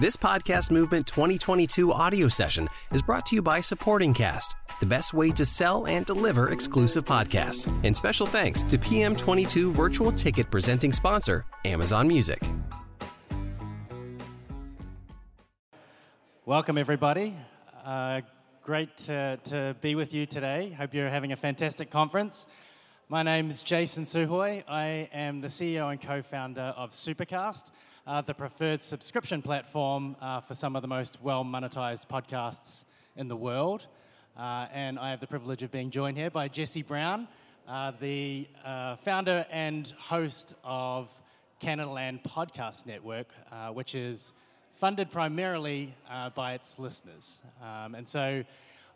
This Podcast Movement 2022 audio session is brought to you by Supporting Cast, the best way to sell and deliver exclusive podcasts. And special thanks to PM22 virtual ticket presenting sponsor, Amazon Music. Welcome, everybody. Uh, great to, to be with you today. Hope you're having a fantastic conference. My name is Jason Sew Hoy. I am the CEO and co founder of Supercast, uh, the preferred subscription platform uh, for some of the most well monetized podcasts in the world. Uh, and I have the privilege of being joined here by Jesse Brown, uh, the uh, founder and host of Canadaland Podcast Network, uh, which is funded primarily by its listeners. Um, and so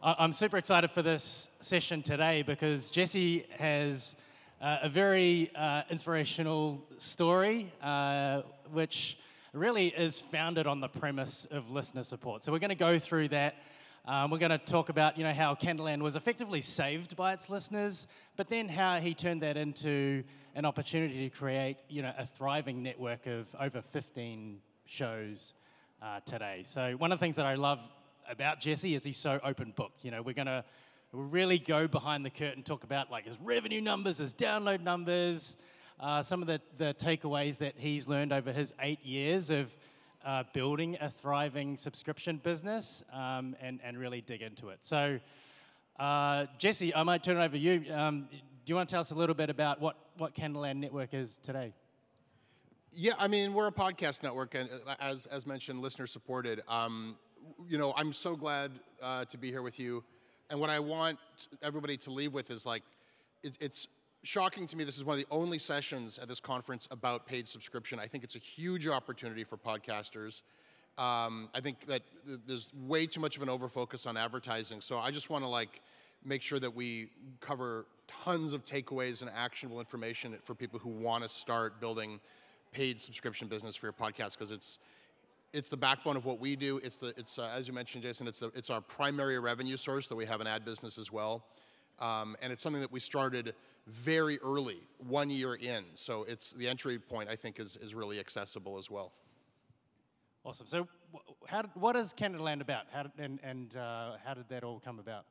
I- I'm super excited for this session today because Jesse has uh, a very uh, inspirational story, uh, which really is founded on the premise of listener support. So we're going to go through that. Um, we're going to talk about, you know, how Canadaland was effectively saved by its listeners, but then how he turned that into an opportunity to create, you know, a thriving network of over 15 shows uh, today. So one of the things that I love about Jesse is he's so open book. You know, we're going to really go behind the curtain, talk about like his revenue numbers, his download numbers, uh, some of the, the takeaways that he's learned over his eight years of uh, building a thriving subscription business um, and, and really dig into it. So, uh, Jesse, I might turn it over to you. Um, do you want to tell us a little bit about what, what Canadaland Network is today? Yeah, I mean, we're a podcast network, and uh, as, as mentioned, listener supported. Um, you know, I'm so glad uh, to be here with you. And what I want everybody to leave with is like, it, it's shocking to me. This is one of the only sessions at this conference about paid subscription. I think it's a huge opportunity for podcasters. Um, I think that th- there's way too much of an overfocus on advertising. So I just want to like make sure that we cover tons of takeaways and actionable information for people who want to start building paid subscription business for your podcast because it's it's the backbone of what we do. It's the it's uh, as you mentioned, Jason. It's the, it's our primary revenue source. That we have an ad business as well, um, and it's something that we started very early, one year in. So it's the entry point. I think is is really accessible as well. Awesome. So, how, what is Canadaland about? How did, and and uh, how did that all come about?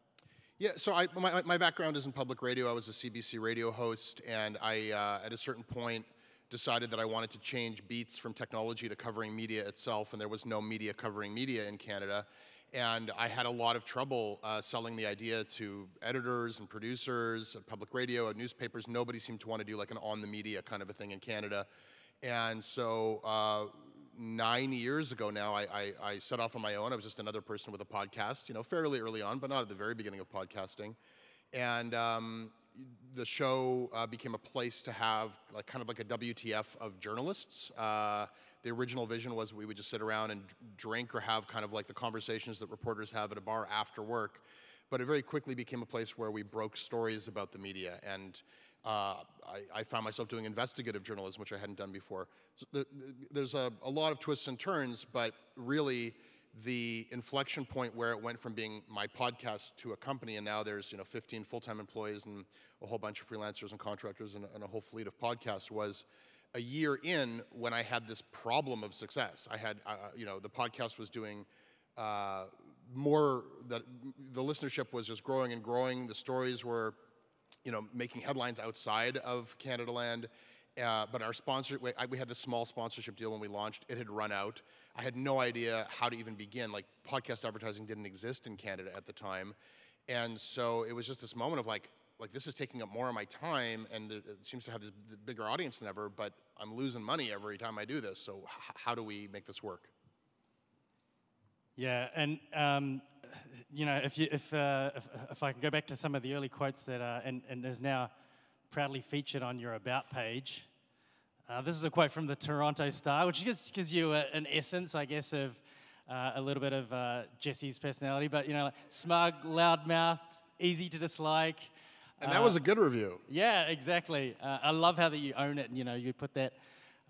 Yeah, so I, my, my background is in public radio. I was a CBC radio host, and I, uh, at a certain point, decided that I wanted to change beats from technology to covering media itself, and there was no media covering media in Canada. And I had a lot of trouble uh, selling the idea to editors and producers, at public radio, at newspapers. Nobody seemed to want to do like an on the media kind of a thing in Canada. And so uh, nine years ago now, I, I, I set off on my own. I was just another person with a podcast, you know, fairly early on, but not at the very beginning of podcasting. And um, the show uh, became a place to have like kind of like a WTF of journalists. Uh, the original vision was we would just sit around and drink or have kind of like the conversations that reporters have at a bar after work. But it very quickly became a place where we broke stories about the media. And uh, I, I found myself doing investigative journalism, which I hadn't done before. So the, there's a, a lot of twists and turns, but really, the inflection point where it went from being my podcast to a company and now there's you know 15 full-time employees and a whole bunch of freelancers and contractors and, and a whole fleet of podcasts was a year in when i had this problem of success i had uh, you know the podcast was doing uh, more that the listenership was just growing and growing the stories were you know, making headlines outside of Canadaland. Uh, but our sponsor, we, I, we had this small sponsorship deal when we launched. It had run out. I had no idea how to even begin. Like podcast advertising didn't exist in Canada at the time, and so it was just this moment of like, like this is taking up more of my time, and it, seems to have this bigger audience than ever. But I'm losing money every time I do this. So how do we make this work? Yeah, and um, you know, if, you, if, uh, if, if I can go back to some of the early quotes that are, and, and is now proudly featured on your About page. Uh, this is a quote from the Toronto Star, which just gives you a, an essence, I guess, of uh, a little bit of uh, Jesse's personality. But, you know, like, smug, loudmouthed, easy to dislike. And that was a good review. Yeah, exactly. Uh, I love how that you own it. And, you know, you put that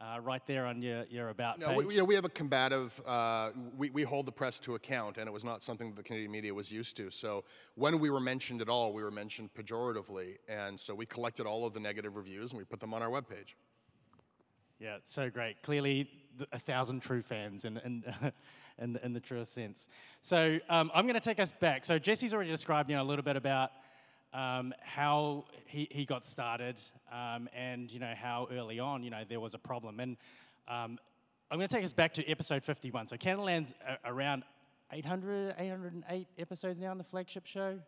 uh, right there on your, your About No, page. we, you know, we have a combative, uh, we, we hold the press to account, and it was not something that the Canadian media was used to. So when we were mentioned at all, we were mentioned pejoratively. And so we collected all of the negative reviews and we put them on our webpage. Yeah, it's so great. Clearly, a thousand true fans in, in, in, in the truest sense. So um, I'm going to take us back. So Jesse's already described you know, a little bit about um, how he, he got started um, and you know how early on you know there was a problem. And um, I'm going to take us back to episode 51. So Canadaland's around 800, 808 episodes now on the flagship show.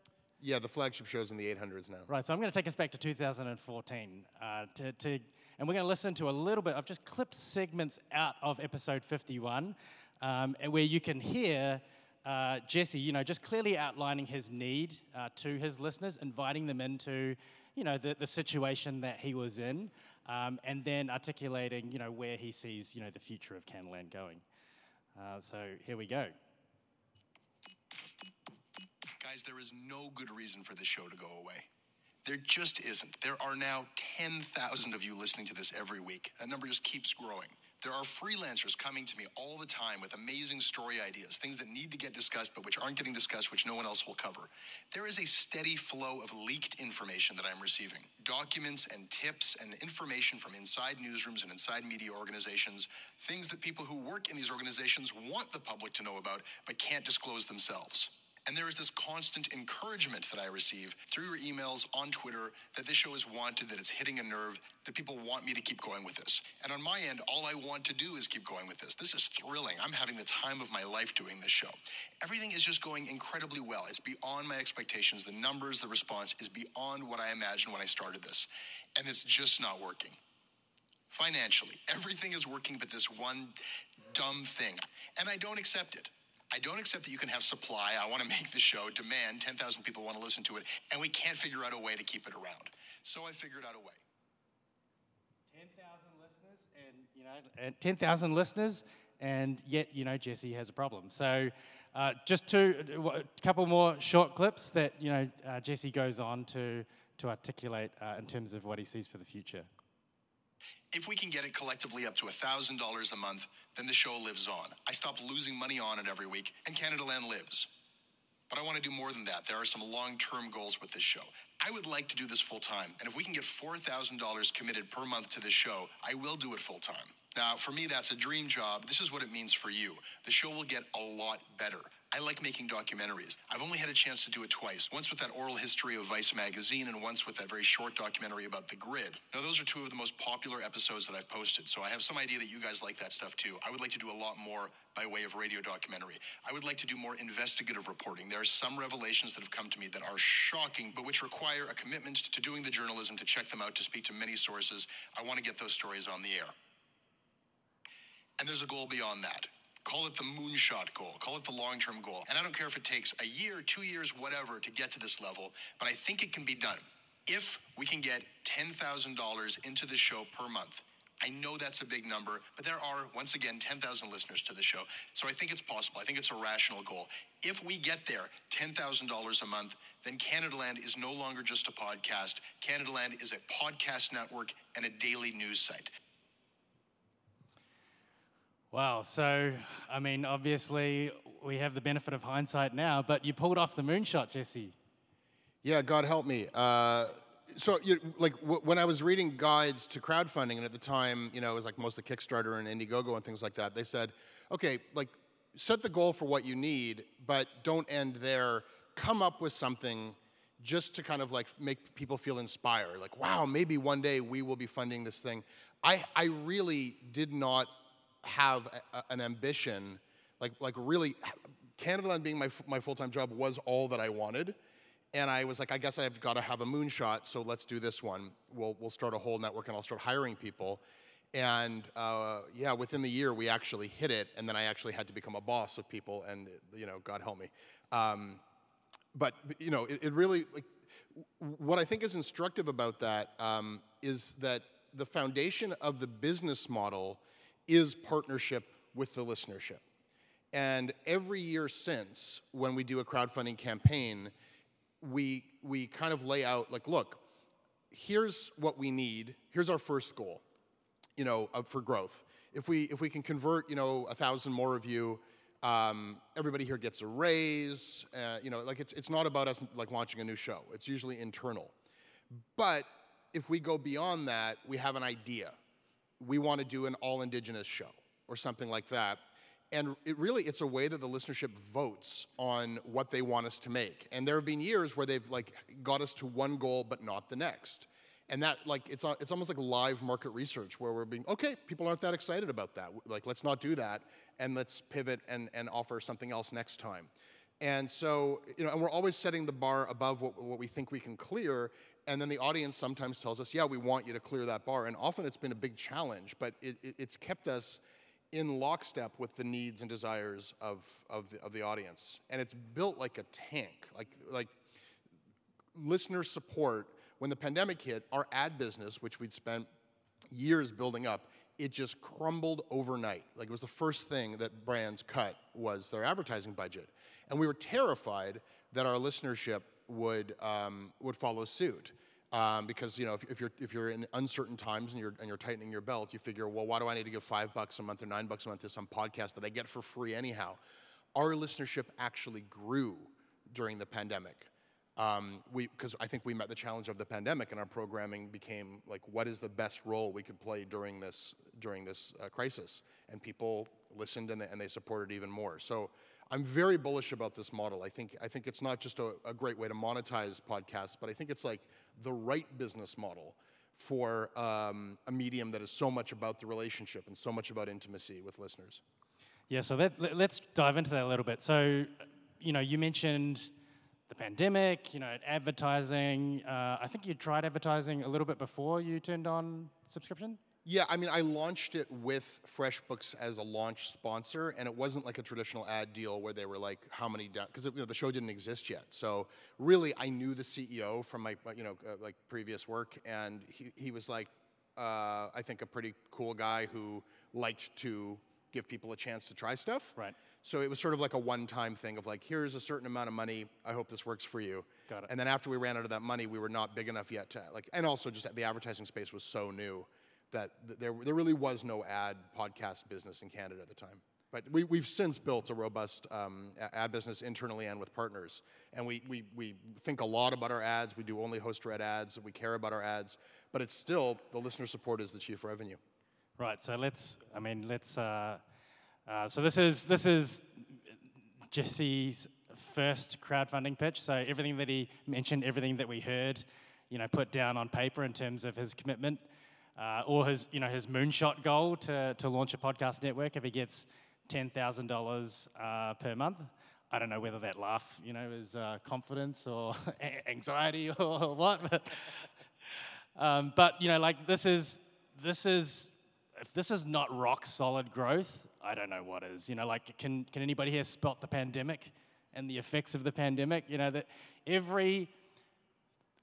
Yeah, the flagship show's in the 800s now. Right, so I'm going to take us back to 2014 uh, to, to, and we're going to listen to a little bit. I've just clipped segments out of episode 51, um, where you can hear uh, Jesse, you know, just clearly outlining his need uh, to his listeners, inviting them into, you know, the, the situation that he was in, um, and then articulating, you know, where he sees, you know, the future of Canadaland going. Uh, so here we go. Guys, there is no good reason for this show to go away. There just isn't. There are now 10,000 of you listening to this every week. That number just keeps growing. There are freelancers coming to me all the time with amazing story ideas, things that need to get discussed but which aren't getting discussed, which no one else will cover. There is a steady flow of leaked information that I'm receiving documents and tips and information from inside newsrooms and inside media organizations, things that people who work in these organizations want the public to know about but can't disclose themselves. And there is this constant encouragement that I receive through your emails on Twitter that this show is wanted, that it's hitting a nerve, that people want me to keep going with this. And on my end, all I want to do is keep going with this. This is thrilling. I'm having the time of my life doing this show. Everything is just going incredibly well. It's beyond my expectations. The numbers, the response is beyond what I imagined when I started this. And it's just not working. Financially, everything is working but this one dumb thing. And I don't accept it. I don't accept that you can have supply. I want to make the show, demand, 10,000 people want to listen to it, and we can't figure out a way to keep it around. So I figured out a way. 10,000 listeners, and, you know, 10,000 listeners, and yet, you know, Jesse has a problem. So uh, just two, a couple more short clips that, you know, uh, Jesse goes on to, to articulate uh, in terms of what he sees for the future. If we can get it collectively up to $1,000 a month, then the show lives on. I stop losing money on it every week, and Canadaland lives. But I want to do more than that. There are some long term goals with this show. I would like to do this full time, and if we can get $4,000 committed per month to this show, I will do it full time. Now, for me, that's a dream job. This is what it means for you. The show will get a lot better. I like making documentaries. I've only had a chance to do it twice once with that oral history of Vice magazine, and once with that very short documentary about the grid. Now, those are two of the most popular episodes that I've posted, so I have some idea that you guys like that stuff too. I would like to do a lot more by way of radio documentary. I would like to do more investigative reporting. There are some revelations that have come to me that are shocking, but which require a commitment to doing the journalism, to check them out, to speak to many sources. I want to get those stories on the air. And there's a goal beyond that. Call it the moonshot goal, call it the long term goal. And I don't care if it takes a year, two years, whatever to get to this level, but I think it can be done. If we can get $10,000 into the show per month, I know that's a big number, but there are, once again, 10,000 listeners to the show. So I think it's possible. I think it's a rational goal. If we get there, $10,000 a month, then Canadaland is no longer just a podcast. Canadaland is a podcast network and a daily news site. Wow. So, I mean, obviously, we have the benefit of hindsight now, but you pulled off the moonshot, Jesse. Yeah, God help me. Uh, so, you, like, when I was reading guides to crowdfunding, and at the time, you know, it was like mostly Kickstarter and Indiegogo and things like that, they said, okay, like, set the goal for what you need, but don't end there. Come up with something just to kind of like make people feel inspired. Like, wow, maybe one day we will be funding this thing. I, I really did not have a, an ambition, like like really, Canadaland being my my full time job was all that I wanted, and I was like, I guess I've got to have a moonshot, so let's do this one. We'll we'll start a whole network, and I'll start hiring people. And uh, yeah, within the year, we actually hit it, and then I actually had to become a boss of people, and you know, God help me. Um, but you know, it, it, really like what I think is instructive about that um, is that the foundation of the business model is partnership with the listenership. And every year since, when we do a crowdfunding campaign, we, we kind of lay out like, look, here's what we need. Here's our first goal, you know, for growth. If we, if we can convert, you know, a thousand more of you, um, everybody here gets a raise. Uh, you know, like it's, it's not about us like launching a new show. It's usually internal. But if we go beyond that, we have an idea we want to do an all indigenous show. or something like that. And it really, it's a way that the listenership votes on what they want us to make. And there have been years where they've like got us to one goal but not the next. And that like it's it's almost like live market research where we're being okay, people aren't that excited about that. Like let's not do that and let's pivot and, and offer something else next time. And so, you know, and we're always setting the bar above what, what we think we can clear. And then the audience sometimes tells us, yeah, we want you to clear that bar. And often it's been a big challenge, but it, it, it's kept us in lockstep with the needs and desires of, of, the, of the audience. And it's built like a tank. Like, like listener support, when the pandemic hit, our ad business, which we'd spent years building up, it just crumbled overnight. Like it was the first thing that brands cut was their advertising budget, and we were terrified that our listenership would um, would follow suit. Um, because you know, if, if, you're if you're in uncertain times and you're and you're tightening your belt, you figure, well, why do I need to give five bucks a month or nine bucks a month to some podcast that I get for free anyhow? Our listenership actually grew during the pandemic. Um, we because I think we met the challenge of the pandemic, and our programming became like, what is the best role we could play during this during this uh, crisis? And people listened and they, and they supported even more. So I'm very bullish about this model. I think I think it's not just a, a great way to monetize podcasts, but I think it's like the right business model for um, a medium that is so much about the relationship and so much about intimacy with listeners. Yeah, so let, let- let's dive into that a little bit. So, you know, you mentioned the pandemic, you know, advertising. Uh, I think you tried advertising a little bit before you turned on subscription. Yeah, I mean, I launched it with FreshBooks as a launch sponsor, and it wasn't like a traditional ad deal where they were like, "How many?" Because you know, the show didn't exist yet. So really, I knew the CEO from my you know uh, like previous work, and he he was like, uh, I think a pretty cool guy who liked to give people a chance to try stuff. Right. So it was sort of like a one-time thing of like, here's a certain amount of money. I hope this works for you. Got it. And then after we ran out of that money, we were not big enough yet to like, and also just the advertising space was so new that there there really was no ad podcast business in Canada at the time. But we, we've since built a robust um, ad business internally and with partners. And we, we, we think a lot about our ads. We do only host red ads. We care about our ads. But it's still, the listener support is the chief revenue. Right. So let's. I mean, let's. Uh, uh, so this is this is Jesse's first crowdfunding pitch. So everything that he mentioned, everything that we heard, you know, put down on paper in terms of his commitment, uh, or his you know his moonshot goal to to launch a podcast network if he gets ten thousand uh, dollars per month. I don't know whether that laugh, you know, is uh, confidence or anxiety or what. But, um, but you know, like this is this is if this is not rock solid growth, I don't know what is. You know, like can can anybody here spot the pandemic and the effects of the pandemic? You know that every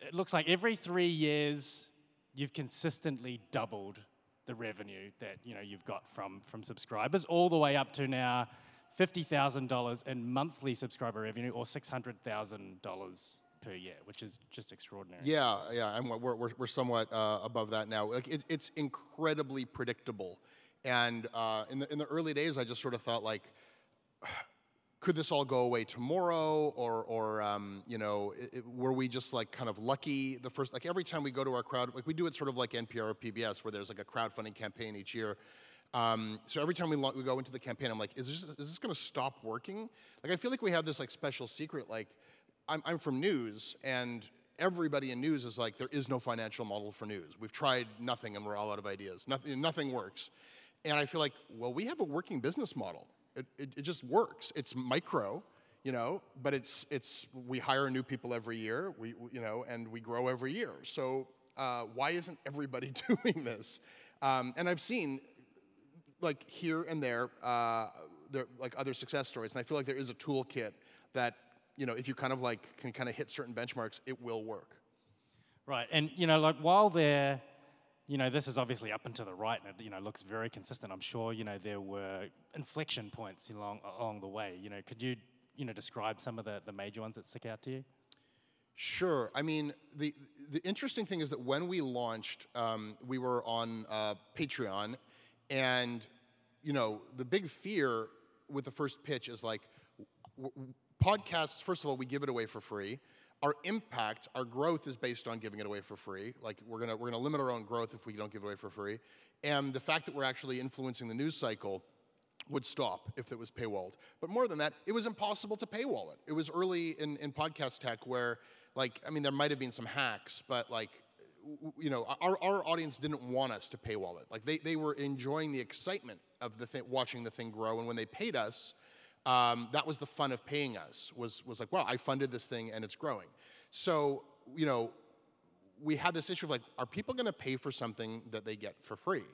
it looks like every three years you've consistently doubled the revenue that you know you've got from from subscribers, all the way up to now fifty thousand dollars in monthly subscriber revenue, or six hundred thousand dollars per year, which is just extraordinary. Yeah, yeah, and we're, we're, we're somewhat uh, above that now. Like it, it's incredibly predictable, and uh, in the in the early days, I just sort of thought like, could this all go away tomorrow, or or um, you know, i i were we just like kind of lucky the first like every time we go to our crowd, like we do it sort of like NPR or PBS, where there's like a crowdfunding campaign each year. Um, so every time we, we go into the campaign, I'm like, is this, is this going to stop working? Like I feel like we have this like special secret, like. I'm, I'm from news, and everybody in news is like, there is no financial model for news. We've tried nothing, and we're all out of ideas. Nothing, nothing works. And I feel like, well, we have a working business model. It, it, it just works. It's micro, you know, but it's, it's we hire new people every year, we, you know, and we grow every year. So uh, why isn't everybody doing this? Um, and I've seen like here and there, uh, there like other success stories, and I feel like there is a toolkit that you know if you kind of like can kind of hit certain benchmarks, it will work. Right, and you know, like while they're, you know, this is obviously up and to the right, and it you know looks very consistent. I'm sure you know there were inflection points along along the way. You know, could you you know describe some of the the major ones that stick out to you? Sure. I mean, the the interesting thing is that when we launched, um, we were on uh, Patreon, and you know, the big fear with the first pitch is like, podcasts. First of all, we give it away for free. Our impact, our growth is based on giving it away for free. Like we're gonna we're gonna limit our own growth if we don't give it away for free. And the fact that we're actually influencing the news cycle would stop if it was paywalled. But more than that, it was impossible to paywall it. It was early in, in podcast tech where, like, I mean, there might have been some hacks, but like, you know, our, our audience didn't want us to paywall it. Like, they, they were enjoying the excitement of the thing, watching the thing grow. And when they paid us, um, that was the fun of paying us. Was was like, wow, I funded this thing and it's growing. So, you know, we had this issue of like, are people going to pay for something that they get for free?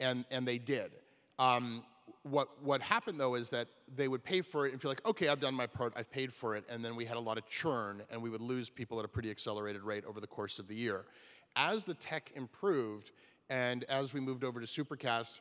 And and they did. Um, what what happened though is that they would pay for it and feel like, okay, I've done my part, I've paid for it, and then we had a lot of churn, and we would lose people at a pretty accelerated rate over the course of the year. As the tech improved, and as we moved over to Supercast,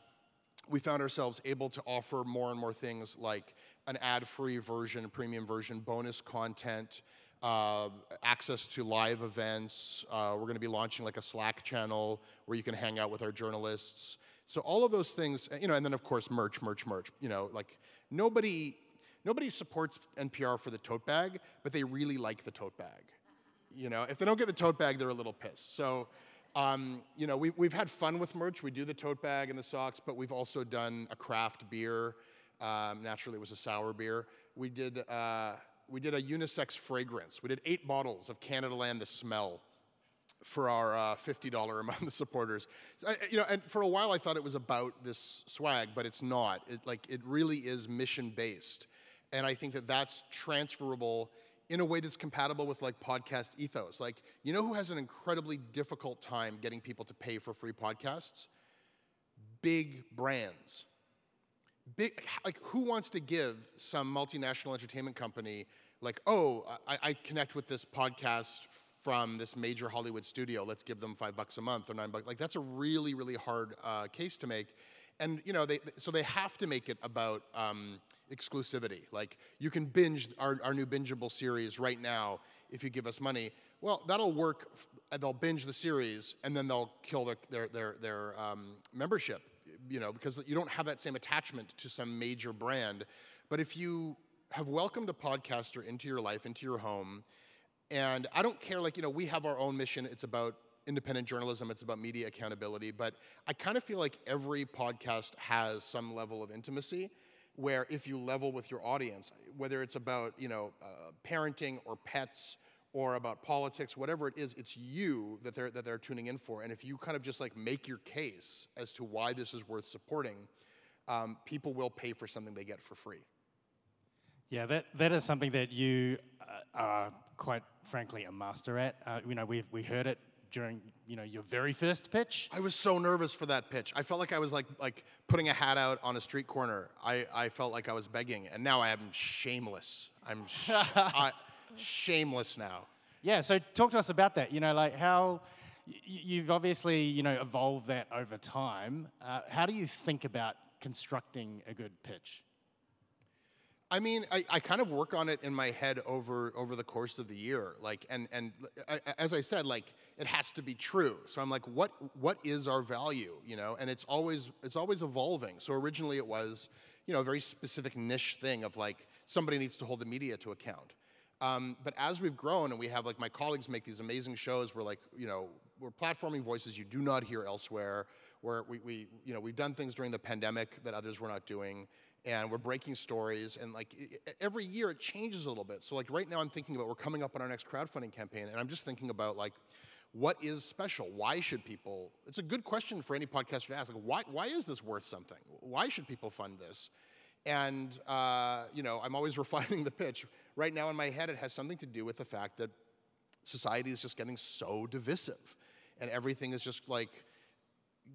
we found ourselves able to offer more and more things like an ad-free version, premium version, bonus content, uh, access to live events. Uh, we're going to be launching like a Slack channel where you can hang out with our journalists. So all of those things, you know, and then of course merch, merch, merch. You know, like nobody, nobody supports NPR for the tote bag, but they really like the tote bag. You know, if they don't get the tote bag, they're a little pissed. So, um, you know, we, we've had fun with merch. We do the tote bag and the socks, but we've also done a craft beer. Um, naturally, it was a sour beer. We did, uh, we did a unisex fragrance. We did eight bottles of Canadaland The Smell for our uh, $50 a month supporters. I, you know, and for a while I thought it was about this swag, but it's not. It, like, it really is mission-based. And I think that that's transferable in a way that's compatible with like podcast ethos. Like, you know who has an incredibly difficult time getting people to pay for free podcasts? Big brands. Big, like, who wants to give some multinational entertainment company, like, oh, I, I connect with this podcast from this major Hollywood studio. Let's give them five bucks a month or nine bucks. Like that's a really, really hard uh, case to make. And you know, they, so they have to make it about um, exclusivity. Like you can binge our, our new bingeable series right now if you give us money. Well, that'll work. They'll binge the series and then they'll kill their their their, their um, membership. You know, because you don't have that same attachment to some major brand. But if you have welcomed a podcaster into your life, into your home, and I don't care, like, you know, we have our own mission. It's about independent journalism, it's about media accountability. But I kind of feel like every podcast has some level of intimacy where if you level with your audience, whether it's about, you know, uh, parenting or pets or about politics, whatever it is, it's you that they're, that they're tuning in for. And if you kind of just like make your case as to why this is worth supporting, um, people will pay for something they get for free. Yeah, that, that is something that you uh, are quite frankly a master at. Uh, you know, we we heard it during you know your very first pitch. I was so nervous for that pitch. I felt like I was like like putting a hat out on a street corner. I, I felt like I was begging, and now I am shameless. I'm sh- I, shameless now. Yeah. So talk to us about that. You know, like how you've obviously you know evolved that over time. Uh, how do you think about constructing a good pitch? I mean, I, I kind of work on it in my head over over the course of the year. Like, and and I, as I said, like it has to be true. So I'm like, what what is our value? You know, and it's always it's always evolving. So originally it was, you know, a very specific niche thing of like somebody needs to hold the media to account. Um, but as we've grown and we have like my colleagues make these amazing shows, we're like, you know, we're platforming voices you do not hear elsewhere. Where we, we you know, we've done things during the pandemic that others were not doing and we're breaking stories and like every year it changes a little bit. So like right now i'm thinking about we're coming up on our next crowdfunding campaign and i'm just thinking about like what is special? Why should people it's a good question for any podcaster to ask like why, why is this worth something? Why should people fund this? And uh, you know i'm always refining the pitch. Right now in my head it has something to do with the fact that society is just getting so divisive and everything is just like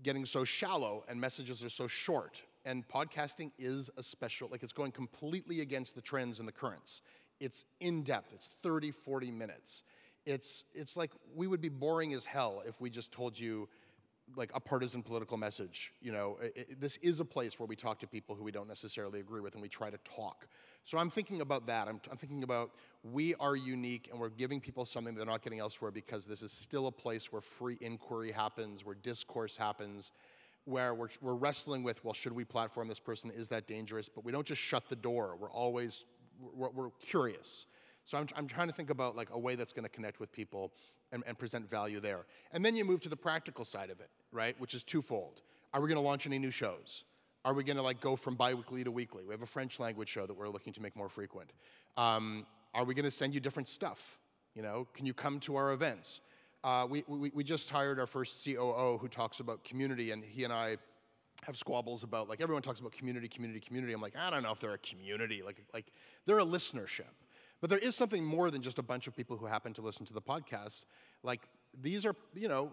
getting so shallow and messages are so short and podcasting is a special, like it's going completely against the trends and the currents. It's in depth, it's 30, 40 minutes. It's, it's like we would be boring as hell if we just told you like a partisan political message. You know, it, it, this is a place where we talk to people who we don't necessarily agree with and we try to talk. So I'm thinking about that. I'm, I'm thinking about we are unique and we're giving people something they're not getting elsewhere because this is still a place where free inquiry happens, where discourse happens where we're, we're wrestling with, well, should we platform this person? Is that dangerous? But we don't just shut the door. We're always, we're, we're curious. So I'm, I'm trying to think about like a way that's going to connect with people and, and present value there. And then you move to the practical side of it, right? Which is twofold. Are we going to launch any new shows? Are we going to like go from biweekly to weekly? We have a French language show that we're looking to make more frequent. Um, are we going to send you different stuff? You know, can you come to our events? Uh, we, we, we just hired our first COO who talks about community, and he and I have squabbles about like everyone talks about community, community, community. I'm like, I don't know if they're a community. Like, like they're a listenership. But there is something more than just a bunch of people who happen to listen to the podcast. Like these are, you know,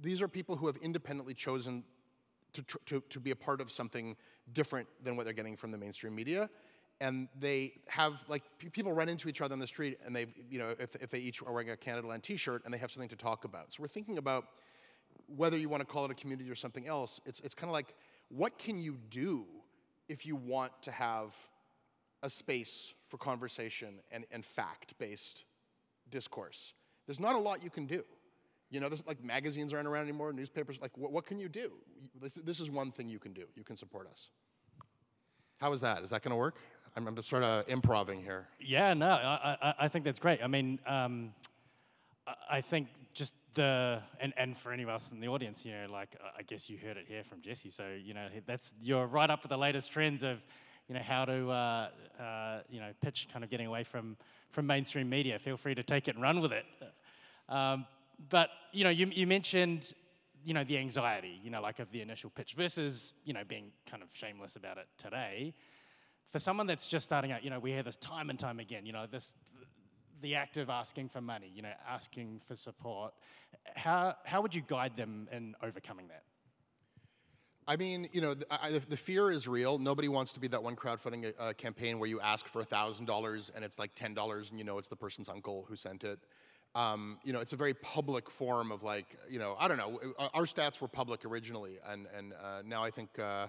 these are people who have independently chosen to, to, to be a part of something different than what they're getting from the mainstream media. And they have, like, people run into each other on the street and they've, you know, if, if they each are wearing a Canadaland t shirt and they have something to talk about. So we're thinking about whether you want to call it a community or something else, it's, it's kind of like, what can you do if you want to have a space for conversation and, and fact based discourse? There's not a lot you can do. You know, there's like magazines aren't around anymore, newspapers. Like, what, what can you do? This, this, is one thing you can do. You can support us. How is that? Is that going to work? I'm, I'm, sort of improving here. Yeah, no, I, I, I think that's great. I mean, um, I think just the and, and for any of us in the audience, you know, like I guess you heard it here from Jesse. So you know, that's you're right up with the latest trends of, you know, how to uh, uh, you know pitch, kind of getting away from from mainstream media. Feel free to take it and run with it. Um, but you know, you, you mentioned you know the anxiety, you know, like of the initial pitch versus you know being kind of shameless about it today. For someone that's just starting out, you know, we hear this time and time again. You know, this the act of asking for money, you know, asking for support. How how would you guide them in overcoming that? I mean, you know, the, I, the, fear is real. Nobody wants to be that one crowdfunding uh, campaign where you ask for $1,000 and it's like $10 and you know it's the person's uncle who sent it. Um, you know, it's a very public form of like, you know, I don't know. Our stats were public originally, and and uh, now I think. Uh,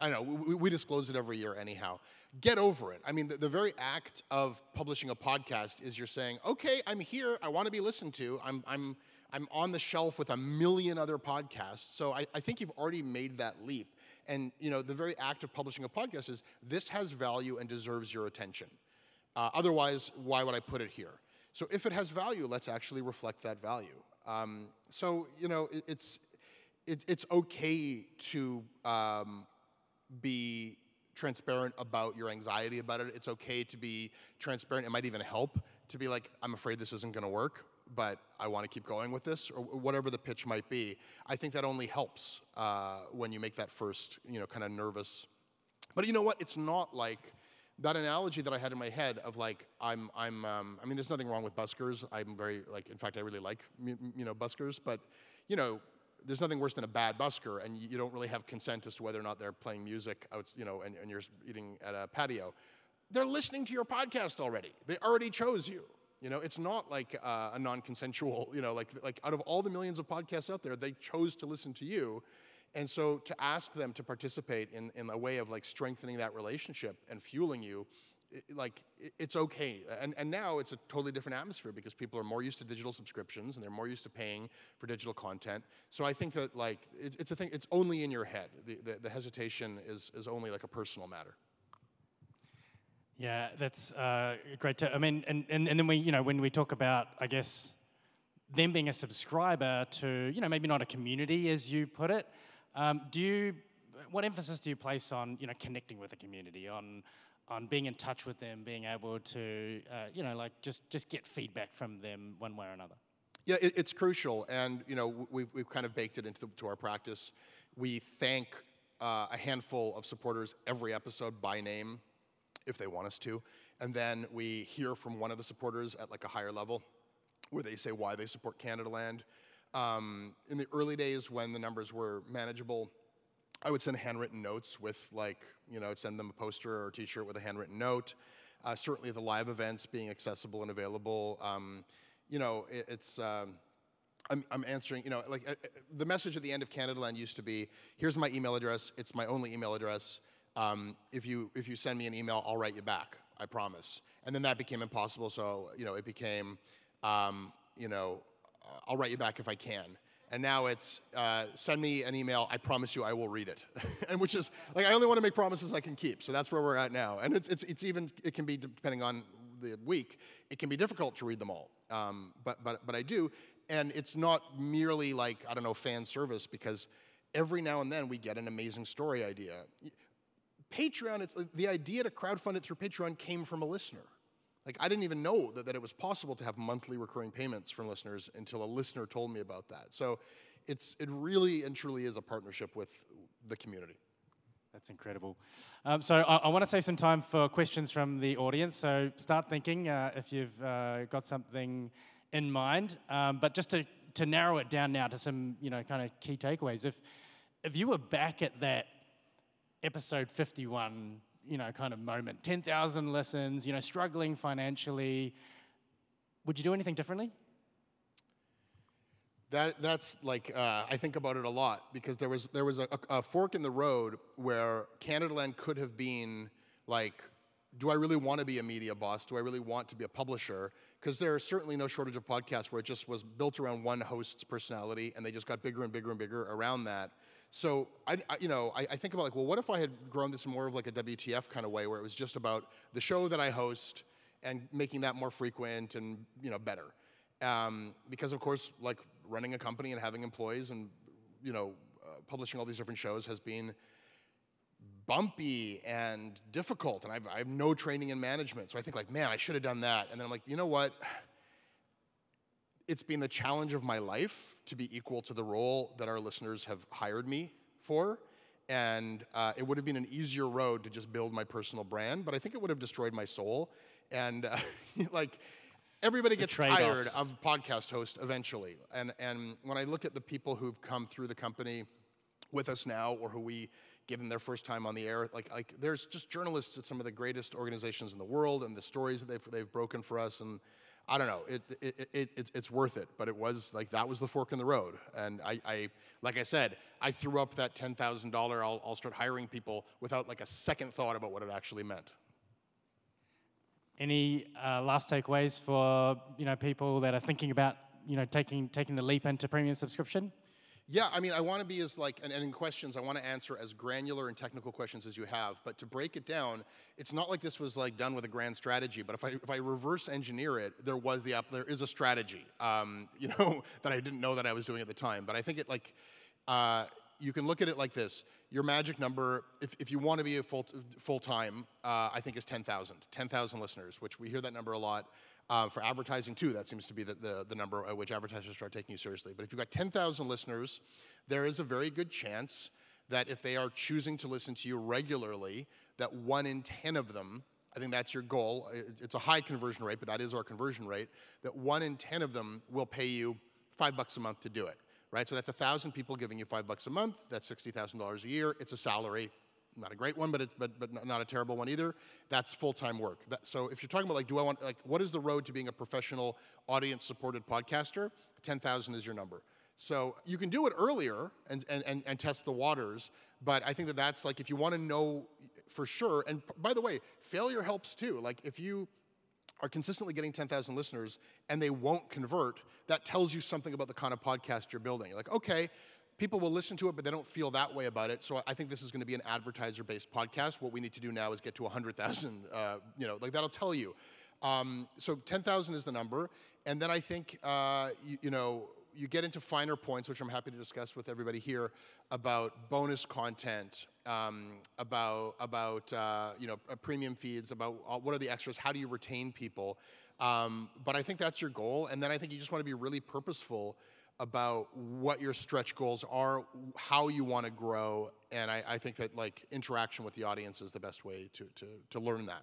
I know, we, we, disclose it every year anyhow. Get over it. I mean, the, the, very act of publishing a podcast is you're saying, okay, I'm here, I want to be listened to, I'm, I'm, I'm on the shelf with a million other podcasts. So I, I think you've already made that leap. And, you know, the very act of publishing a podcast is this has value and deserves your attention. Uh, otherwise, why would I put it here? So if it has value, let's actually reflect that value. Um, so you know, it, it's it, it's okay to um, be transparent about your anxiety about it. It's okay to be transparent. It might even help to be like, I'm afraid this isn't going to work, but I want to keep going with this, or whatever the pitch might be. I think that only helps uh, when you make that first, you know, kind of nervous. But you know what? It's not like that analogy that I had in my head of like I'm I'm um, I mean there's nothing wrong with buskers. I'm very like in fact I really like you know buskers, but you know there's nothing worse than a bad busker, and you don't really have consent as to whether or not they're playing music out you know and, and you're eating at a patio. They're listening to your podcast already. They already chose you. You know, it's not like uh, a non-consensual. You know, like like out of all the millions of podcasts out there, they chose to listen to you and so to ask them to participate in, in a way of like strengthening that relationship and fueling you, like it, it's okay. And, and now it's a totally different atmosphere because people are more used to digital subscriptions and they're more used to paying for digital content. So I think that like it, it's a thing, it's only in your head. The, the, the hesitation is, is only like a personal matter. Yeah, that's uh, great. To, I mean, and, and, and then we, you know, when we talk about, I guess, them being a subscriber to, you know, maybe not a community as you put it, um, do you, what emphasis do you place on, you know, connecting with the community, on, on being in touch with them, being able to, uh, you know, like just, just get feedback from them one way or another? Yeah, it, it's crucial, and you know we've, we've kind of baked it into the, to our practice. We thank uh, a handful of supporters every episode by name, if they want us to, and then we hear from one of the supporters at like a higher level, where they say why they support Canadaland. Um, in the early days when the numbers were manageable, I would send handwritten notes with like, you know, I'd send them a poster or a t-shirt with a handwritten note. Uh, certainly the live events being accessible and available. Um, you know, it, it's, um, I'm, I'm, answering, you know, like uh, uh, the message at the end of Canadaland used to be, here's my email address, it's my only email address. Um, if, you, if you send me an email, I'll write you back, I promise. And then that became impossible, so, you know, it became, um, you know, I'll write you back if I can. And now it's uh, send me an email. I promise you I will read it, and which is like I only want to make promises I can keep. So that's where we're at now. And it's it's, it's even it can be depending on the week. It can be difficult to read them all, um, but but but I do. And it's not merely like I don't know fan service because every now and then we get an amazing story idea. Patreon, it's the idea to crowdfund it through Patreon came from a listener. Like I didn't even know that, that it was possible to have monthly recurring payments from listeners until a listener told me about that. So it's it really and truly is a partnership with the community. That's incredible. Um, so I, I want to save some time for questions from the audience. So start thinking uh, if you've uh, got something in mind. Um, but just to, to narrow it down now to some you know kind of key takeaways. If if you were back at that episode 51 you know kind of moment 10,000 listens you know struggling financially would you do anything differently that, that's like uh, I think about it a lot because there was there was a, a, fork in the road where Canadaland could have been like, do I really want to be a media boss? Do I really want to be a publisher? Because there is certainly no shortage of podcasts where it just was built around one host's personality and they just got bigger and bigger and bigger around that. So I, I you know I, I think about like, well, what if I had grown this more of like a WTF kind of way where it was just about the show that I host and making that more frequent and you know better. Um, because of course, like running a company and having employees and you know uh, publishing all these different shows has been bumpy and difficult and I've, I have no training in management. So i think like man i should have done that. And then i'm like you know what it's been the challenge of my life to be equal to the role that our listeners have hired me for and uh, it would have been an easier road to just build my personal brand but i think it would have destroyed my soul and uh, like everybody gets tired of podcast host eventually. And, and when I look at the people who've come through the company with us now or who we give them their first time on the air, like, like there's just journalists at some of the greatest organizations in the world and the stories that they've, they've broken for us. And I don't know, it, it, it, it, it's worth it. But it was like, that was the fork in the road. And I, I like I said, I threw up that $10,000, I'll, I'll start hiring people without like a second thought about what it actually meant. Any uh, last takeaways for you know people that are thinking about you know taking taking the leap into premium subscription? Yeah, I mean, I want to be as like, and, and, in questions, I want to answer as granular and technical questions as you have. But to break it down, it's not like this was like done with a grand strategy. But if I if I reverse engineer it, there was the there is a strategy, um, you know, that I didn't know that I was doing at the time. But I think it like. Uh, you can look at it like this. Your magic number, if, if you want to be a full, full time, uh, I think is 10,000. 10,000 listeners, which we hear that number a lot. Uh, for advertising too, that seems to be the, the, the, number at which advertisers start taking you seriously. But if you've got 10,000 listeners, there is a very good chance that if they are choosing to listen to you regularly, that one in 10 of them, I think that's your goal. It's a high conversion rate, but that is our conversion rate, that one in 10 of them will pay you five bucks a month to do it right? So that's a thousand people giving you five bucks a month. That's sixty thousand dollars a year. It's a salary, not a great one, but it, but but not a terrible one either. That's full time work. That, so if you're talking about like, do I want like, what is the road to being a professional audience supported podcaster? Ten thousand is your number. So you can do it earlier and, and, and, and test the waters, but I think that that's like if you want to know for sure. And by the way, failure helps too. Like if you are consistently getting 10,000 listeners and they won't convert, that tells you something about the kind of podcast you're building. You're like, okay, people will listen to it, but they don't feel that way about it. So I think this is going to be an advertiser-based podcast. What we need to do now is get to 100,000. Uh, you know, like that'll tell you. Um, so 10,000 is the number, and then I think uh, you, you know you get into finer points, which I'm happy to discuss with everybody here, about bonus content, um, about about uh, you know uh, premium feeds, about uh, what are the extras, how do you retain people. Um, but I think that's your goal, and then I think you just want to be really purposeful about what your stretch goals are, how you want to grow, and I, I think that like interaction with the audience is the best way to to to learn that.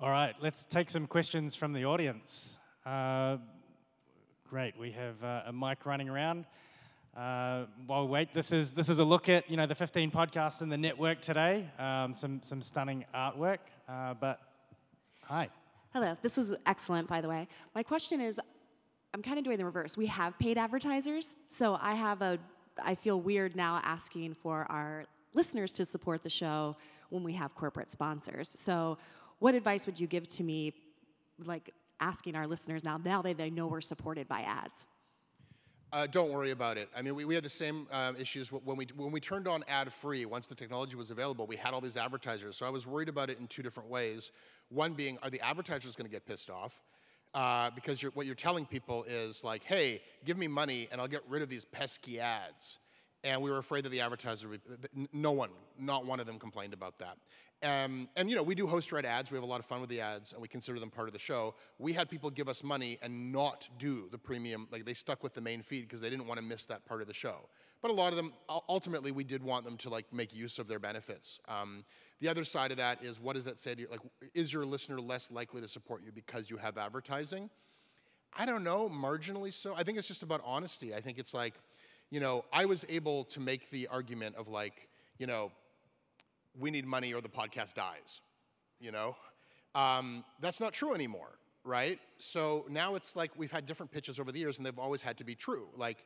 All right, let's take some questions from the audience. Uh, Great. We have uh, a mic running around. Uh, while we wait, this is this is a look at you know the 15 podcasts in the network today. Um, some some stunning artwork. Uh, but hi. Hello. This was excellent, by the way. My question is, I'm kind of doing the reverse. We have paid advertisers, so I have a. I feel weird now asking for our listeners to support the show when we have corporate sponsors. So, what advice would you give to me, like asking our listeners now, now they, they know we're supported by ads? Uh, don't worry about it. I mean, we, we had the same uh, issues when we, when we turned on ad free. Once the technology was available, we had all these advertisers. So I was worried about it in two different ways. One being, are the advertisers going to get pissed off? Uh, because you're, what you're telling people is like, hey, give me money and I'll get rid of these pesky ads. And we were afraid that the advertiser would. No one, not one of them, complained about that. Um, and you know, we do host-read ads. We have a lot of fun with the ads, and we consider them part of the show. We had people give us money and not do the premium. Like they stuck with the main feed because they didn't want to miss that part of the show. But a lot of them, ultimately, we did want them to like make use of their benefits. Um, the other side of that is, what does that say to you? Like, is your listener less likely to support you because you have advertising? I don't know, marginally so. I think it's just about honesty. I think it's like, you know, I was able to make the argument of like, you know, we need money or the podcast dies, you know? Um, that's not true anymore, right? So now it's like we've had different pitches over the years and they've always had to be true. Like,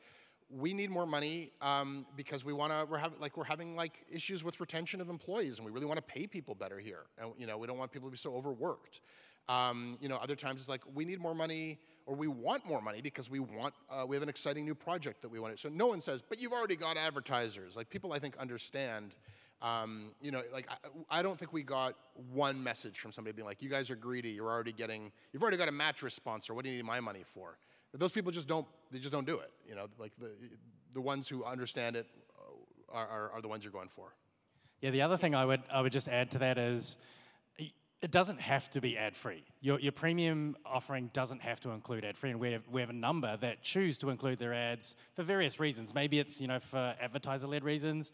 we need more money um, because we want to. We're having like we're having like issues with retention of employees, and we really want to pay people better here. And you know, we don't want people to be so overworked. Um, you know, other times it's like we need more money or we want more money because we want uh, we have an exciting new project that we want. So no one says, but you've already got advertisers. Like people, I think understand. Um, you know, like I, I, don't think we got one message from somebody being like, "You guys are greedy. You're already getting. You've already got a mattress sponsor. What do you need my money for?" Those people just don't. They just don't do it. You know, like the the ones who understand it are, are, are the ones you're going for. Yeah. The other thing I would I would just add to that is it doesn't have to be ad free. Your, your premium offering doesn't have to include ad free, and we have, we have a number that choose to include their ads for various reasons. Maybe it's you know for advertiser led reasons,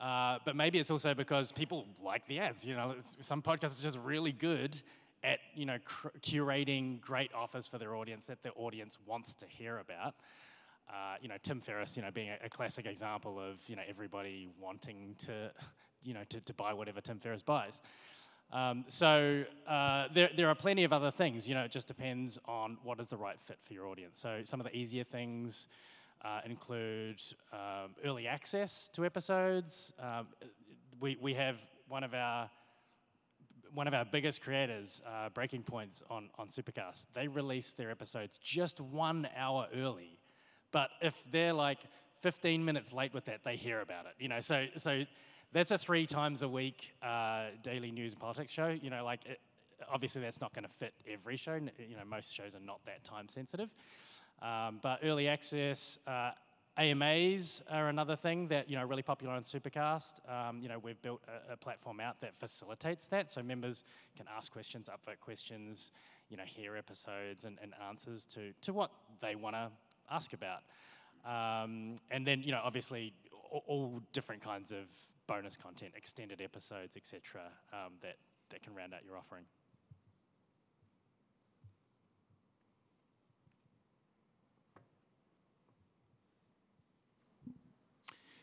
uh, but maybe it's also because people like the ads. You know, some podcasts are just really good at you know curating great offers for their audience that their audience wants to hear about. Uh, you know, Tim Ferriss, you know, being a, a, classic example of you know everybody wanting to, you know, to, to buy whatever Tim Ferriss buys. Um, so uh, there, there are plenty of other things. You know, it just depends on what is the right fit for your audience. So some of the easier things uh, include um, early access to episodes. Um, we, we have one of our one of our biggest creators, uh, Breaking Points on, on Supercast, they release their episodes just one hour early. But if they're like 15 minutes late with that, they hear about it. You know, so so that's a three times a week uh, daily news and politics show. You know, like it, obviously that's not going to fit every show. You know, most shows are not that time sensitive. Um, but early access, uh, AMAs are another thing that you know really popular on Supercast. Um, you know, we've built a, a, platform out that facilitates that, so members can ask questions, upvote questions, you know, hear episodes and, and answers to to what they want to ask about. Um, and then you know, obviously, all, all different kinds of bonus content, extended episodes, etc., um, that, that can round out your offering.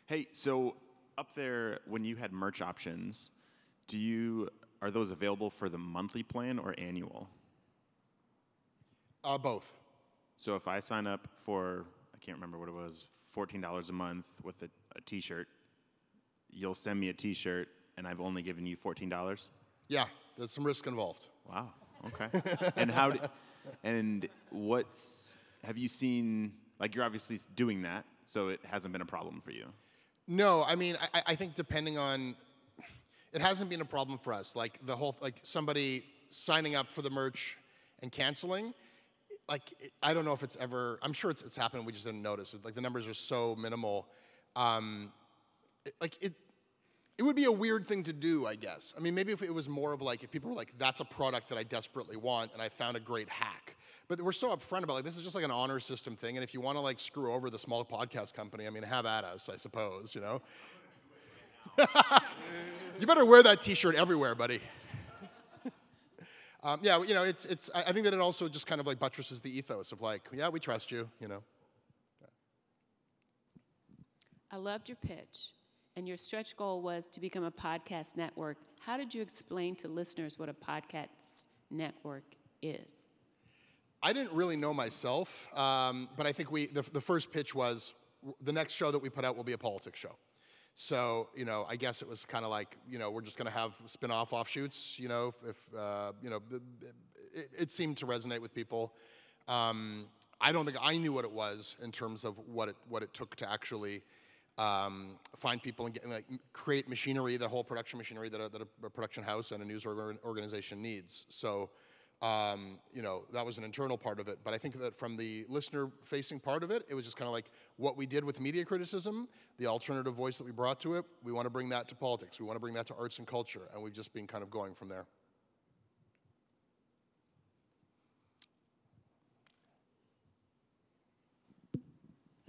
Hey, so up there, when you had merch options, do you are those available for the monthly plan or annual? Uh, both. So if I sign up for, I can't remember what it was, $14 a month with a a T-shirt, you'll send me a T-shirt, and I've only given you fourteen dollars. Yeah, there's some risk involved. Wow. Okay. and how? Did, and what's? Have you seen? Like you're obviously doing that, so it hasn't been a problem for you. No, I mean, I, I think depending on, it hasn't been a problem for us. Like the whole, like somebody signing up for the merch and canceling like I don't know if it's ever. I'm sure it's, it's happened. We just didn't notice. Like the numbers are so minimal. Um, like it, it would be a weird thing to do, I guess. I mean, maybe if it was more of like, if people were like, that's a product that I desperately want and I found a great hack. But we're so upfront about like, this is just like an honor system thing. And if you want to like screw over the small podcast company, I mean, have at us, I suppose, you know? you better wear that t shirt everywhere, buddy. um, yeah, you know, it's, it's, I think that it also just kind of like buttresses the ethos of like, yeah, we trust you, you know? I loved your pitch, and your stretch goal was to become a podcast network. How did you explain to listeners what a podcast network is? I didn't really know myself, um, but I think we the, the first pitch was the next show that we put out will be a politics show. So, you know, I guess it was kind of like, you know, we're just going to have spin-off offshoots, you know, if, uh, you know, it, it, seemed to resonate with people. Um, I don't think I knew what it was in terms of what it, what it took to actually um, find people and get, like, create machinery, the whole production machinery that a, that a production house and a news organization needs. So Um, you know, that was an internal part of it. But I think that from the listener facing part of it, it was just kind of like what we did with media criticism, the alternative voice that we brought to it. We want to bring that to politics. We want to bring that to arts and culture. And we've just been kind of going from there.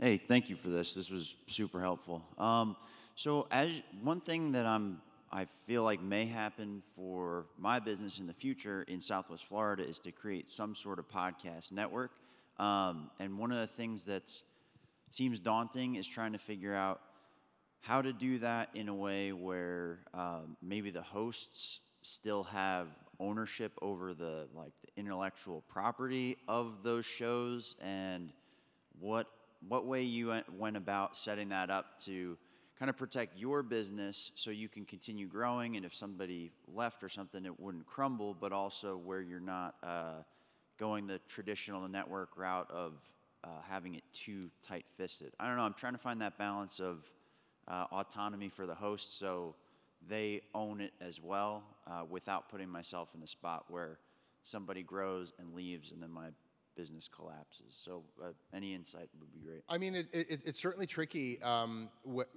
Hey, thank you for this. This was super helpful. Um, so, as one thing that I'm, I feel like may happen for my business in the future in Southwest Florida is to create some sort of podcast network. Um, and one of the things that seems daunting is trying to figure out how to do that in a way where um, maybe the hosts still have ownership over the like the intellectual property of those shows and what what way you went, about setting that up to kind of protect your business so you can continue growing and if somebody left or something it wouldn't crumble but also where you're not uh, going the traditional network route of uh, having it too tight fisted i don't know i'm trying to find that balance of uh, autonomy for the host so they own it as well uh, without putting myself in a spot where somebody grows and leaves and then my business collapses. So, uh, any insight would be great. I mean, it, it, it's certainly tricky. Um, what,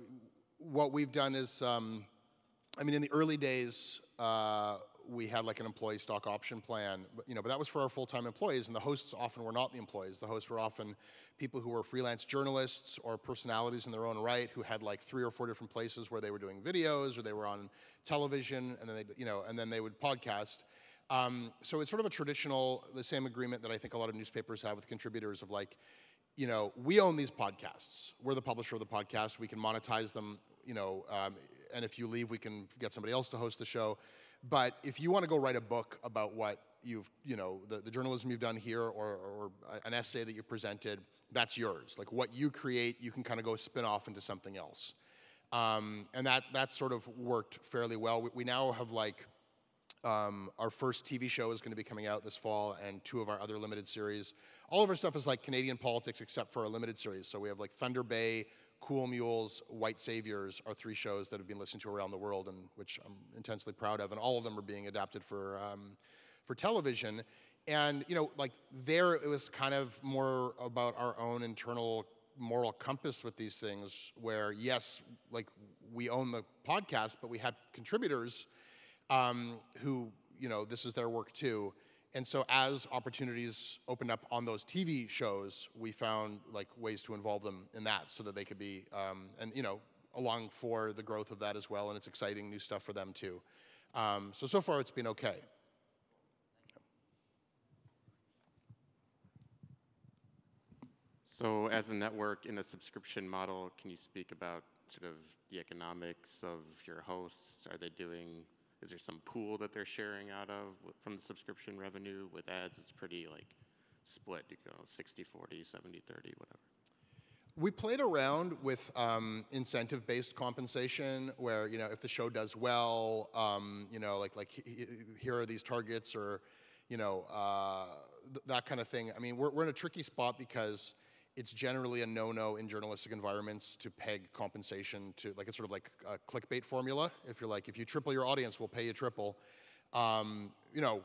what we've done is, um, I mean, in the early days, uh, we had like an employee stock option plan, but, you know, but that was for our full-time employees, and the hosts often were not the employees. The hosts were often people who were freelance journalists or personalities in their own right who had like three or four different places where they were doing videos or they were on television, and then they, you know, and then they would podcast. Um, so it's sort of a traditional, the same agreement that I think a lot of newspapers have with contributors of like, you know, we own these podcasts. We're the publisher of the podcast. We can monetize them, you know, um, and if you leave, we can get somebody else to host the show. But if you want to go write a book about what you've, you know, the, the journalism you've done here or, or an essay that you presented, that's yours. Like what you create, you can kind of go spin off into something else. Um, and that, that sort of worked fairly well. We, we now have like, um, our first TV show is going to be coming out this fall, and two of our other limited series. All of our stuff is like Canadian politics, except for our limited series. So we have like Thunder Bay, Cool Mules, White Saviors are three shows that have been listened to around the world, and which I'm intensely proud of. And all of them are being adapted for um, for television. And you know, like there, it was kind of more about our own internal moral compass with these things. Where yes, like we own the podcast, but we had contributors um, who, you know, this is their work too. And so as opportunities opened up on those TV shows, we found like ways to involve them in that so that they could be, um, and you know, along for the growth of that as well. And it's exciting new stuff for them too. Um, so, so far it's been okay. So, as a network in a subscription model, can you speak about sort of the economics of your hosts? Are they doing is there some pool that they're sharing out of from the subscription revenue? With ads, it's pretty like split, you know, 60 40, 70 30, whatever. We played around with um, incentive-based compensation, where you know if the show does well, um, you know, like like here are these targets, or you know uh, th- that kind of thing. I mean, we're we're in a tricky spot because it's generally a no-no in journalistic environments to peg compensation to like it's sort of like a clickbait formula. If you're like, if you triple your audience, we'll pay you triple. Um, you know,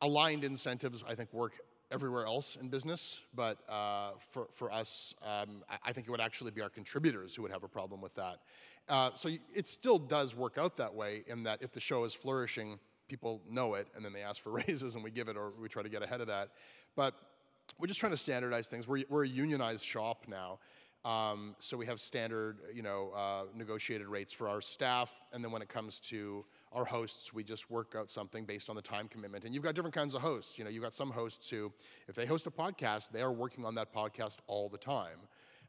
aligned incentives I think work everywhere else in business, but uh, for for us, um, I think it would actually be our contributors who would have a problem with that. Uh, so it still does work out that way in that if the show is flourishing, people know it, and then they ask for raises, and we give it, or we try to get ahead of that. But we're just trying to standardize things. We're, we're a unionized shop now. Um, so we have standard, you know, uh, negotiated rates for our staff, and then when it comes to our hosts, we just work out something based on the time commitment. And you've got different kinds of hosts. You know, you've got some hosts who, if they host a podcast, they are working on that podcast all the time.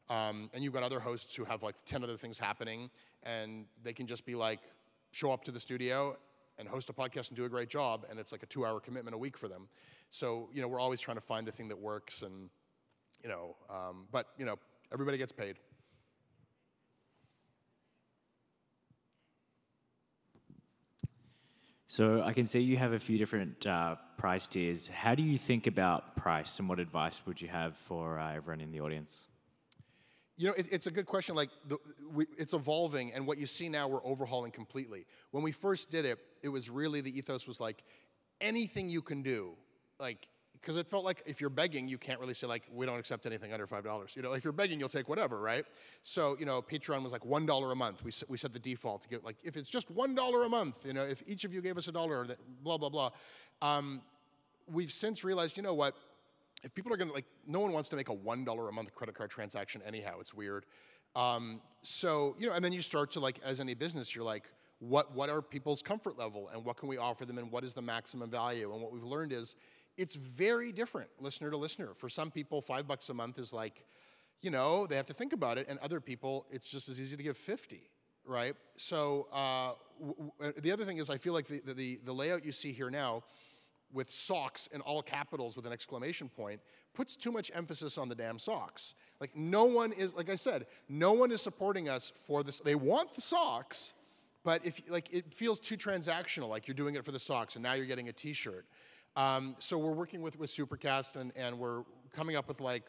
Um, and you've got other hosts who have like 10 other things happening, and they can just be like, show up to the studio and host a podcast and do a great job, and it's like a two-hour commitment a week for them. So, you know, we're always trying to find the thing that works and, you know, um, but, you know, everybody gets paid. So I can see you have a few different uh, price tiers. How do you think about price, and what advice would you have for uh, everyone in the audience? You know, it, it's a good question. Like, the, we, it's evolving, and what you see now, we're overhauling completely. When we first did it, it was really the ethos was like, anything you can do like because it felt like if you're begging, you can't really say like we don't accept anything under five dollars. You know, if you're begging, you'll take whatever, right? So you know, Patreon was like one dollar a month. We we set the default to get like if it's just one dollar a month, you know, if each of you gave us a dollar, blah blah blah. Um, we've since realized, you know what? If people are gonna like, no one wants to make a one dollar a month credit card transaction anyhow. It's weird. Um, so you know, and then you start to like, as any business, you're like, what what are people's comfort level, and what can we offer them, and what is the maximum value? And what we've learned is it's very different listener to listener. For some people, five bucks a month is like, you know, they have to think about it, and other people, it's just as easy to give 50, right? So uh, uh, the other thing is, I feel like the, the, the layout you see here now with socks in all capitals with an exclamation point puts too much emphasis on the damn socks. Like, no one is, like I said, no one is supporting us for this. They want the socks, but if like it feels too transactional, like you're doing it for the socks and now you're getting a t-shirt. Um, so we're working with, with Supercast and, and we're coming up with like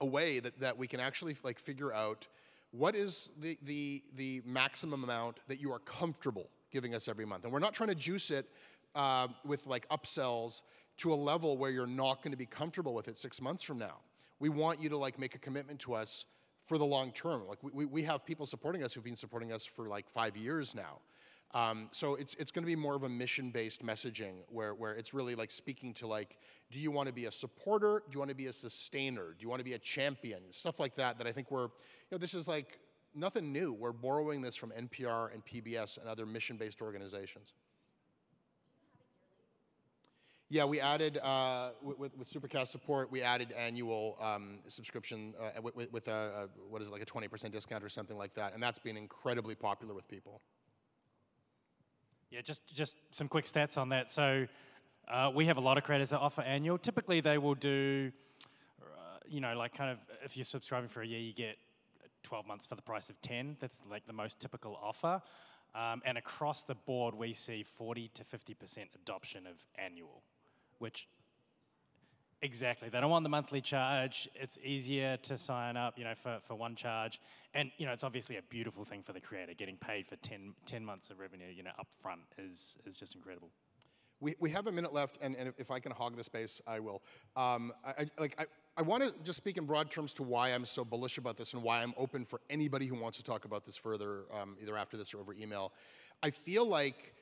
a way that, that we can actually like figure out what is the, the, the maximum amount that you are comfortable giving us every month. And we're not trying to juice it uh, with like upsells to a level where you're not going to be comfortable with it six months from now. We want you to like make a commitment to us for the long term. Like we, we have people supporting us who've been supporting us for like five years now. Um, so it's, it's going to be more of a mission-based messaging where, where it's really like speaking to like, do you want to be a supporter? Do you want to be a sustainer? Do you want to be a champion? Stuff like that that I think we're, you know, this is like nothing new. We're borrowing this from NPR and PBS and other mission-based organizations. Yeah, we added, uh, with, with, Supercast support, we added annual um, subscription uh, with, with, a, a, what is it, like a 20% discount or something like that. And that's been incredibly popular with people. Yeah, just, just some quick stats on that. So uh, we have a lot of creators that offer annual. Typically, they will do, uh, you know, like kind of if you're subscribing for a year, you get 12 months for the price of 10. That's like the most typical offer. Um, and across the board, we see 40 to 50% adoption of annual, which Exactly. They don't want the monthly charge. It's easier to sign up, you know, for, for one charge. And, you know, it's obviously a beautiful thing for the creator. Getting paid for 10, 10 months of revenue, you know, up front is, is just incredible. We, we have a minute left, and, and if I can hog the space, I will. Um, I, like, I, I want to just speak in broad terms to why I'm so bullish about this and why I'm open for anybody who wants to talk about this further, um, either after this or over email. I feel like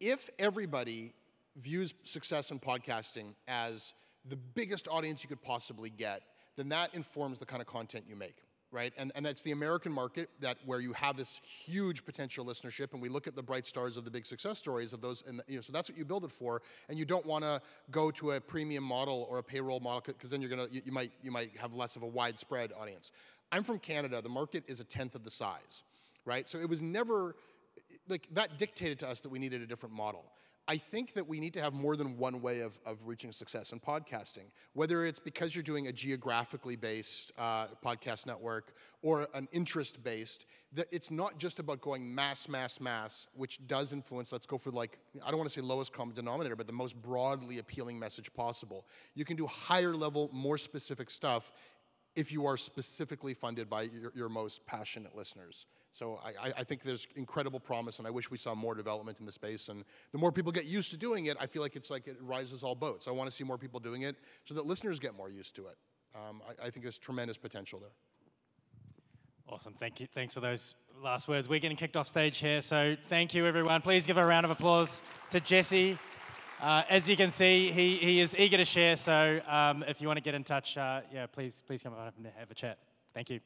if everybody views success in podcasting as the biggest audience you could possibly get, then that informs the kind of content you make right? And, and that's the American market that where you have this huge potential listenership, and we look at the bright stars of the big success stories of those, and you know, so that's what you build it for. And you don't want to go to a premium model or a payroll model because then you're gonna you, you, might you might have less of a widespread audience. I'm from Canada. The market is a tenth of the size, right? So it was never like that dictated to us that we needed a different model. I think that we need to have more than one way of, of reaching success in podcasting, whether it's because you're doing a geographically based uh, podcast network or an interest based, that it's not just about going mass, mass, mass, which does influence, let's go for like, I don't want to say lowest common denominator, but the most broadly appealing message possible. You can do higher level, more specific stuff if you are specifically funded by your, your most passionate listeners. So I, I, think there's incredible promise, and I wish we saw more development in the space. And the more people get used to doing it, I feel like it's like it rises all boats. I want to see more people doing it so that listeners get more used to it. Um, I, I think there's tremendous potential there. Awesome. Thank you. Thanks for those last words. We're getting kicked off stage here, so thank you, everyone. Please give a round of applause to Jesse. Uh, as you can see, he, he is eager to share. So um, if you want to get in touch, uh, yeah, please please come up and have a chat. Thank you.